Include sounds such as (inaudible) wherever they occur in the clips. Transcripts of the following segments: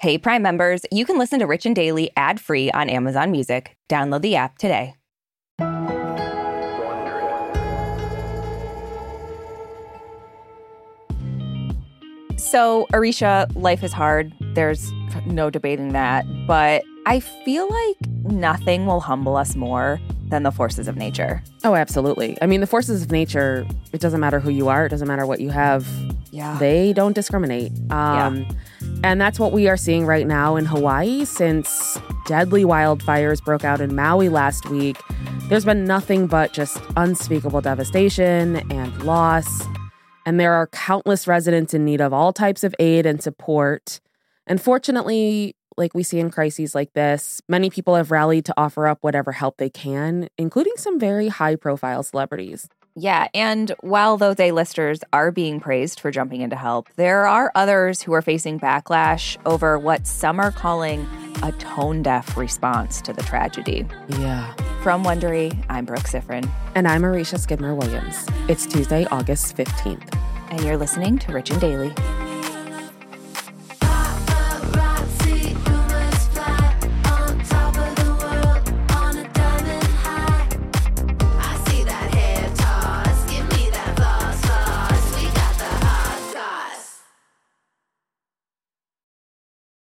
Hey, Prime members, you can listen to Rich and Daily ad free on Amazon Music. Download the app today. So, Aricia, life is hard. There's no debating that. But I feel like nothing will humble us more than the forces of nature. Oh, absolutely. I mean, the forces of nature, it doesn't matter who you are, it doesn't matter what you have. Yeah. They don't discriminate. Um, yeah. And that's what we are seeing right now in Hawaii since deadly wildfires broke out in Maui last week. There's been nothing but just unspeakable devastation and loss. And there are countless residents in need of all types of aid and support. And fortunately, like we see in crises like this, many people have rallied to offer up whatever help they can, including some very high profile celebrities. Yeah, and while those A-listers are being praised for jumping in to help, there are others who are facing backlash over what some are calling a tone deaf response to the tragedy. Yeah. From Wondery, I'm Brooke Siffrinn. And I'm Aricia Skidmore Williams. It's Tuesday, August 15th. And you're listening to Rich and Daily.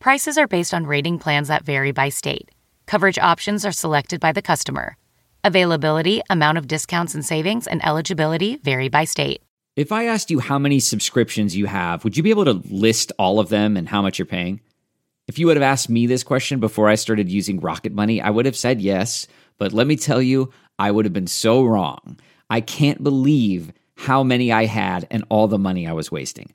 Prices are based on rating plans that vary by state. Coverage options are selected by the customer. Availability, amount of discounts and savings, and eligibility vary by state. If I asked you how many subscriptions you have, would you be able to list all of them and how much you're paying? If you would have asked me this question before I started using Rocket Money, I would have said yes. But let me tell you, I would have been so wrong. I can't believe how many I had and all the money I was wasting.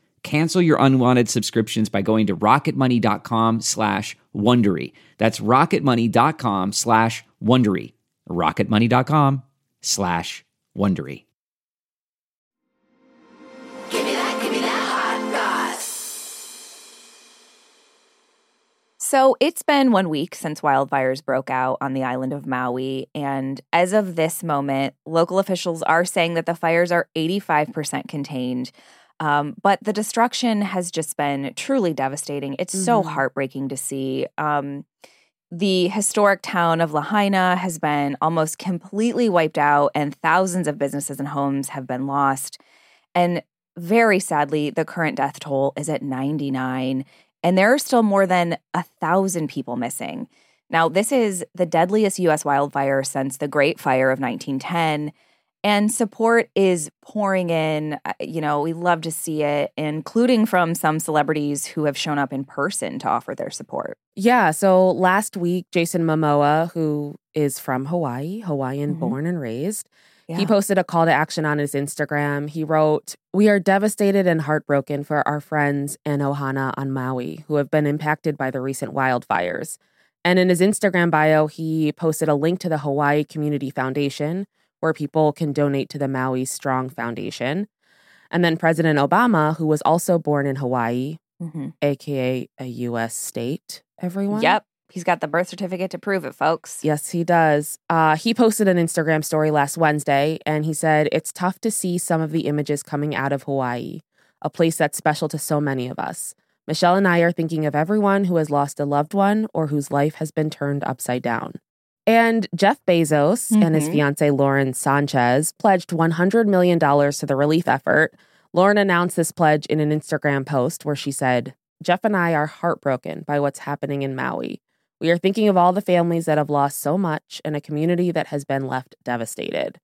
Cancel your unwanted subscriptions by going to rocketmoney.com slash Wondery. That's rocketmoney.com slash Wondery. rocketmoney.com slash Wondery. Give me that, give me that hot So it's been one week since wildfires broke out on the island of Maui. And as of this moment, local officials are saying that the fires are 85% contained. Um, but the destruction has just been truly devastating. It's mm-hmm. so heartbreaking to see. Um, the historic town of Lahaina has been almost completely wiped out, and thousands of businesses and homes have been lost. And very sadly, the current death toll is at 99, and there are still more than a thousand people missing. Now, this is the deadliest U.S. wildfire since the Great Fire of 1910 and support is pouring in. Uh, you know, we love to see it, including from some celebrities who have shown up in person to offer their support. Yeah. So last week, Jason Momoa, who is from Hawaii, Hawaiian mm-hmm. born and raised, yeah. he posted a call to action on his Instagram. He wrote, We are devastated and heartbroken for our friends in Ohana on Maui who have been impacted by the recent wildfires. And in his Instagram bio, he posted a link to the Hawaii Community Foundation where people can donate to the Maui Strong Foundation. And then President Obama, who was also born in Hawaii, mm-hmm. aka a US state, everyone. Yep. He's got the birth certificate to prove it, folks. Yes, he does. Uh, he posted an Instagram story last Wednesday and he said, It's tough to see some of the images coming out of Hawaii, a place that's special to so many of us. Michelle and I are thinking of everyone who has lost a loved one or whose life has been turned upside down. And Jeff Bezos mm-hmm. and his mm-hmm. fiancee Lauren Sanchez pledged $100 million to the relief effort. Lauren announced this pledge in an Instagram post where she said, Jeff and I are heartbroken by what's happening in Maui. We are thinking of all the families that have lost so much and a community that has been left devastated.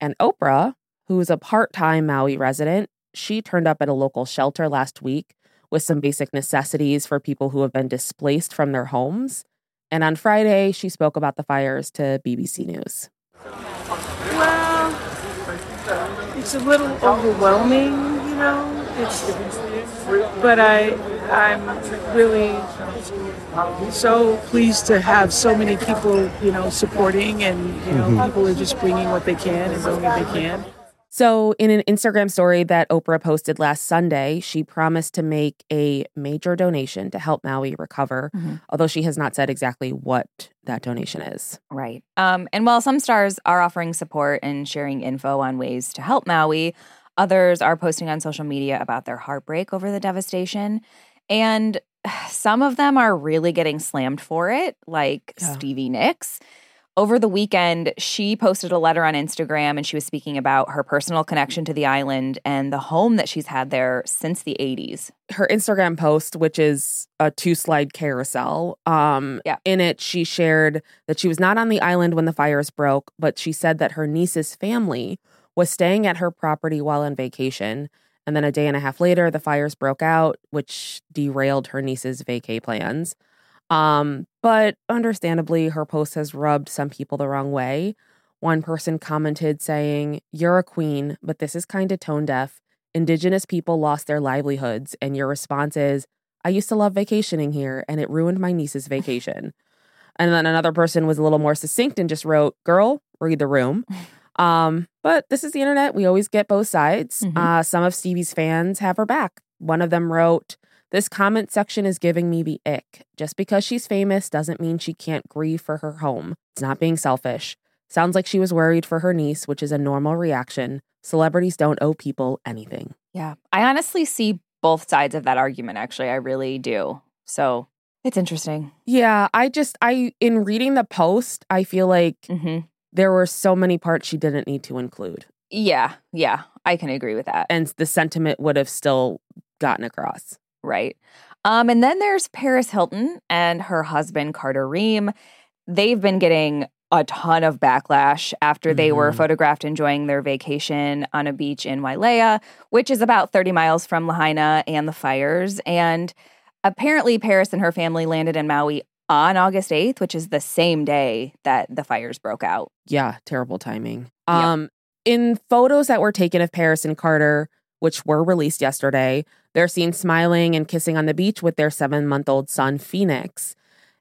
And Oprah, who's a part time Maui resident, she turned up at a local shelter last week with some basic necessities for people who have been displaced from their homes. And on Friday, she spoke about the fires to BBC News. Well, it's a little overwhelming, you know. It's, but I, I'm really so pleased to have so many people, you know, supporting, and you know, mm-hmm. people are just bringing what they can and doing what they can. So, in an Instagram story that Oprah posted last Sunday, she promised to make a major donation to help Maui recover, mm-hmm. although she has not said exactly what that donation is. Right. Um, and while some stars are offering support and sharing info on ways to help Maui, others are posting on social media about their heartbreak over the devastation. And (sighs) some of them are really getting slammed for it, like yeah. Stevie Nicks over the weekend, she posted a letter on Instagram and she was speaking about her personal connection to the island and the home that she's had there since the 80s. Her Instagram post, which is a two slide carousel, um, yeah. in it, she shared that she was not on the island when the fires broke, but she said that her niece's family was staying at her property while on vacation. And then a day and a half later, the fires broke out, which derailed her niece's vacay plans. Um, but understandably, her post has rubbed some people the wrong way. One person commented saying, You're a queen, but this is kind of tone deaf. Indigenous people lost their livelihoods. And your response is, I used to love vacationing here, and it ruined my niece's vacation. and then another person was a little more succinct and just wrote, Girl, read the room. Um, but this is the internet. We always get both sides. Mm-hmm. Uh, some of Stevie's fans have her back. One of them wrote, this comment section is giving me the ick. Just because she's famous doesn't mean she can't grieve for her home. It's not being selfish. Sounds like she was worried for her niece, which is a normal reaction. Celebrities don't owe people anything. Yeah. I honestly see both sides of that argument, actually. I really do. So it's interesting. Yeah. I just, I, in reading the post, I feel like mm-hmm. there were so many parts she didn't need to include. Yeah. Yeah. I can agree with that. And the sentiment would have still gotten across right? Um, and then there's Paris Hilton and her husband, Carter Reum. They've been getting a ton of backlash after they mm-hmm. were photographed enjoying their vacation on a beach in Wailea, which is about 30 miles from Lahaina and the fires. And apparently, Paris and her family landed in Maui on August 8th, which is the same day that the fires broke out. Yeah, terrible timing. Yep. Um, in photos that were taken of Paris and Carter, which were released yesterday, they're seen smiling and kissing on the beach with their seven month old son, Phoenix.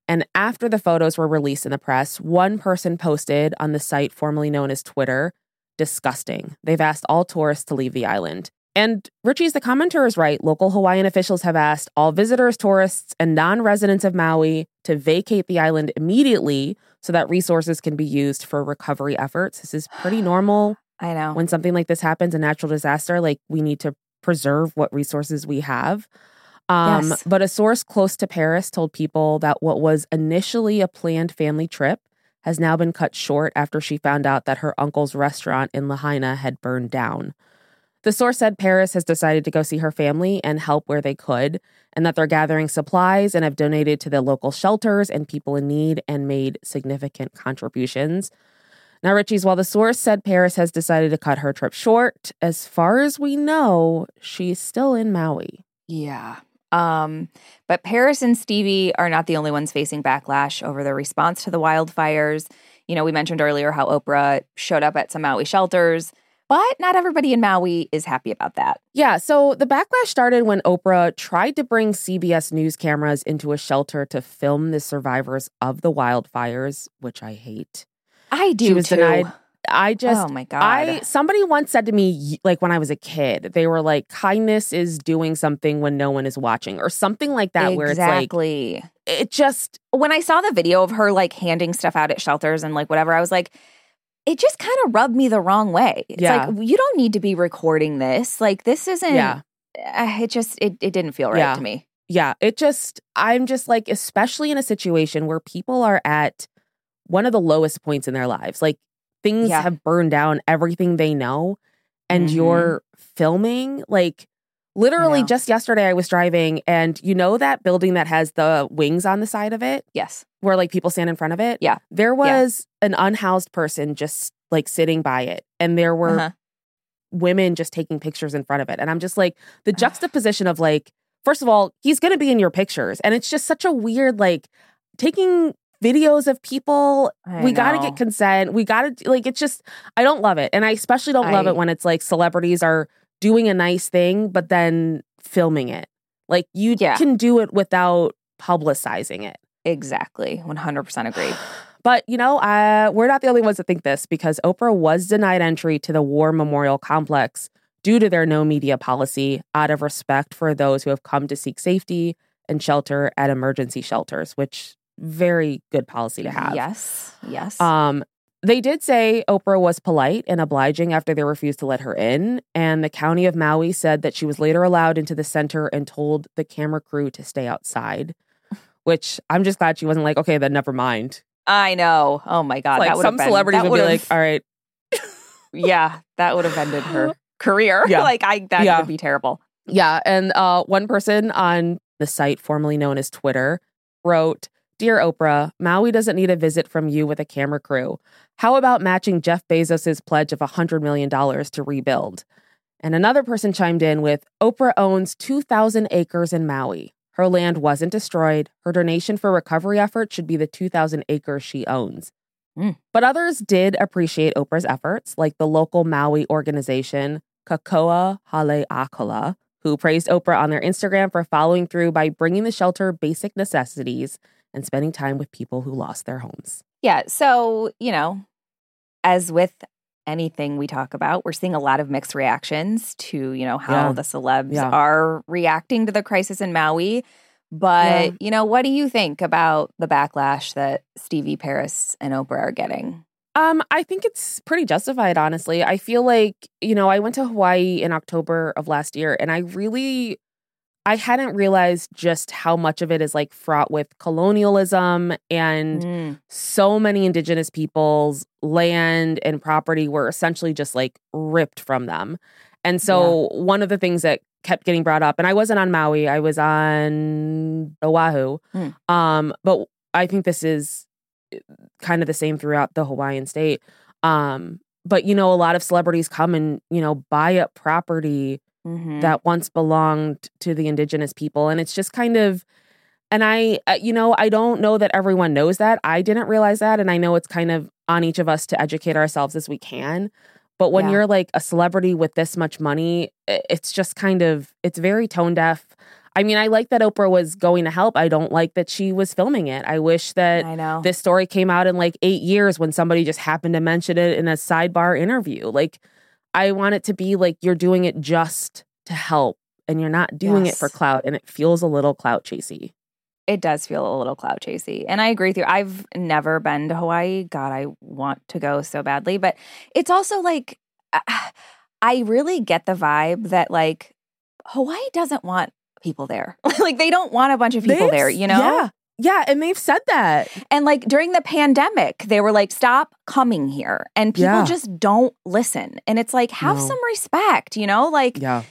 And after the photos were released in the press, one person posted on the site formerly known as Twitter, disgusting. They've asked all tourists to leave the island. And Richie's the commenter is right. Local Hawaiian officials have asked all visitors, tourists, and non residents of Maui to vacate the island immediately so that resources can be used for recovery efforts. This is pretty normal. I know. When something like this happens, a natural disaster, like we need to preserve what resources we have. Um, yes. But a source close to Paris told people that what was initially a planned family trip has now been cut short after she found out that her uncle's restaurant in Lahaina had burned down. The source said Paris has decided to go see her family and help where they could, and that they're gathering supplies and have donated to the local shelters and people in need and made significant contributions. Now, Richie's, while the source said Paris has decided to cut her trip short, as far as we know, she's still in Maui. Yeah. Um, but Paris and Stevie are not the only ones facing backlash over their response to the wildfires. You know, we mentioned earlier how Oprah showed up at some Maui shelters, but not everybody in Maui is happy about that. Yeah, so the backlash started when Oprah tried to bring CBS News cameras into a shelter to film the survivors of the wildfires, which I hate. I do she was too. Denied. I just, oh my god! I somebody once said to me, like when I was a kid, they were like, "Kindness is doing something when no one is watching," or something like that. Exactly. Where it's like, it just when I saw the video of her like handing stuff out at shelters and like whatever, I was like, it just kind of rubbed me the wrong way. It's yeah. like you don't need to be recording this. Like this isn't. Yeah. Uh, it just it it didn't feel right yeah. to me. Yeah. It just I'm just like, especially in a situation where people are at one of the lowest points in their lives. Like things yeah. have burned down everything they know and mm-hmm. you're filming like literally just yesterday I was driving and you know that building that has the wings on the side of it? Yes. Where like people stand in front of it? Yeah. There was yeah. an unhoused person just like sitting by it and there were uh-huh. women just taking pictures in front of it. And I'm just like, the juxtaposition of like, first of all, he's going to be in your pictures. And it's just such a weird, like, taking videos of people. I we got to get consent. We got to, like, it's just, I don't love it. And I especially don't love it when it's like celebrities are doing a nice thing, but then filming it. Like, you Yeah. can do it without publicizing it. Exactly. 100% agree. (sighs) But you know, uh, we're not the only ones that think this because Oprah was denied entry to the War Memorial Complex due to their no media policy out of respect for those who have come to seek safety and shelter at emergency shelters, which very good policy to have. Yes. Yes. Um, they did say Oprah was polite and obliging after they refused to let her in, and the county of Maui said that she was later allowed into the center and told the camera crew to stay outside. Which I'm just glad she wasn't like, okay, then never mind. I know. Oh my God. like that some been, celebrities that would be like, all right, (laughs) yeah, that would have ended her (laughs) career. Yeah. (laughs) like, I, that Yeah. would be terrible. Yeah, and uh, one person on the site formerly known as Twitter wrote, "Dear Oprah, Maui doesn't need a visit from you with a camera crew. How about matching Jeff Bezos' pledge of $100 million to rebuild?" And another person chimed in with, "Oprah owns 2,000 acres in Maui. Her land wasn't destroyed. Her donation for recovery efforts should be the 2,000 acres she owns." Hmm. But others did appreciate Oprah's efforts, like the local Maui organization Kakoa Hale Akala, who praised Oprah on their Instagram for following through by bringing the shelter basic necessities and spending time with people who lost their homes. Yeah. So, you know, as with anything we talk about, we're seeing a lot of mixed reactions to, you know, how Yeah. the celebs Yeah. are reacting to the crisis in Maui. But, Yeah. you know, what do you think about the backlash that Stevie Paris and Oprah are getting? Um, I think it's pretty justified, honestly. I feel like, you know, I went to Hawaii in October of last year and I really I hadn't realized just how much of it is like fraught with colonialism and Mm, so many indigenous people's land and property were essentially just like ripped from them. And so one of the things that kept getting brought up and I wasn't on Maui, I was on Oahu. Hmm. Um but I think this is eh, kind of the same throughout the Hawaiian state. Um but you know a lot of celebrities come and you know buy up property mhm. that once belonged to the indigenous people and it's just kind of and i uh, you know i don't know that everyone knows that i didn't realize that and i know it's kind of on each of us to educate ourselves as we can but when Yeah. you're like a celebrity with this much money it's just kind of it's very tone deaf i mean i like that oprah was going to help i don't like that she was filming it i wish that I know. this story came out in like eight years when somebody just happened to mention it in a sidebar interview. Like, I want it to be like you're doing it just to help and you're not doing it for clout. And it feels a little clout chasey. it does feel a little clout chasey. And I agree with you. I've never been to Hawaii. God, I want to go so badly. But it's also like, I (sighs) really get the vibe that like Hawaii doesn't want people there. (laughs) like they don't want a bunch of people They've- there, you know? Yeah. Yeah. And they've said that. And like during the pandemic, they were like, stop coming here. And people Yeah. just don't listen. And it's like, have No. some respect, you know? Like, Yeah.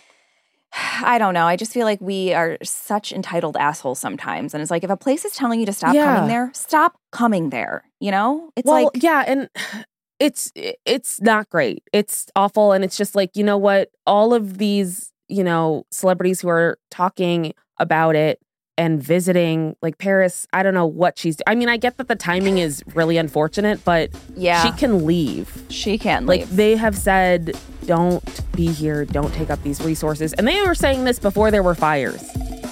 (sighs) I don't know. I just feel like we are such entitled assholes sometimes. And it's like, if a place is telling you to stop Yeah. coming there, stop coming there. You know? It's well, like, yeah. And (sighs) it's, it's not great. It's awful. And it's just like, you know what? All of these, you know, celebrities who are talking about it and visiting like Paris, I don't know what she's I mean, I get that the timing is really unfortunate, but yeah, she can leave. she can Like leave. they have said, don't be here, don't take up these resources. And they were saying this before there were fires.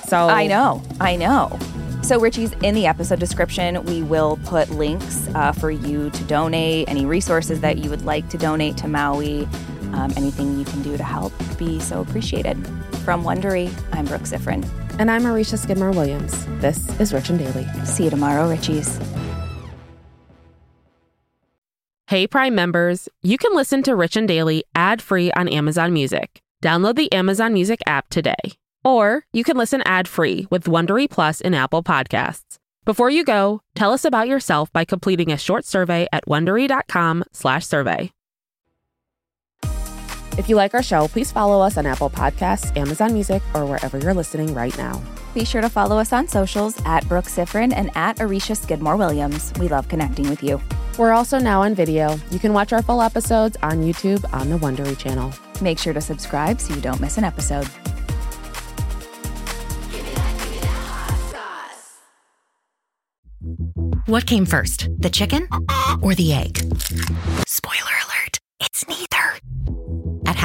So I know. I know. So, Richie's in the episode description. We will put links uh, for you to donate, any resources that you would like to donate to Maui, um, anything you can do to help be so appreciated. From Wondery, I'm Brooke Siffrinn. And I'm Aricia Skidmore Williams. This is Rich and Daily. See you tomorrow, Richie's. Hey Prime members, you can listen to Rich and Daily ad-free on Amazon Music. Download the Amazon Music app today. Or you can listen ad-free with Wondery Plus in Apple Podcasts. Before you go, tell us about yourself by completing a short survey at wondery.com/survey. If you like our show, please follow us on Apple Podcasts, Amazon Music, or wherever you're listening right now. Be sure to follow us on socials at Brooke Siffrinn and at Aricia Skidmore Williams. We love connecting with you. We're also now on video. You can watch our full episodes on YouTube on the Wondery channel. Make sure to subscribe so you don't miss an episode. What came first, the chicken or the egg? Spoiler alert, it's neither. At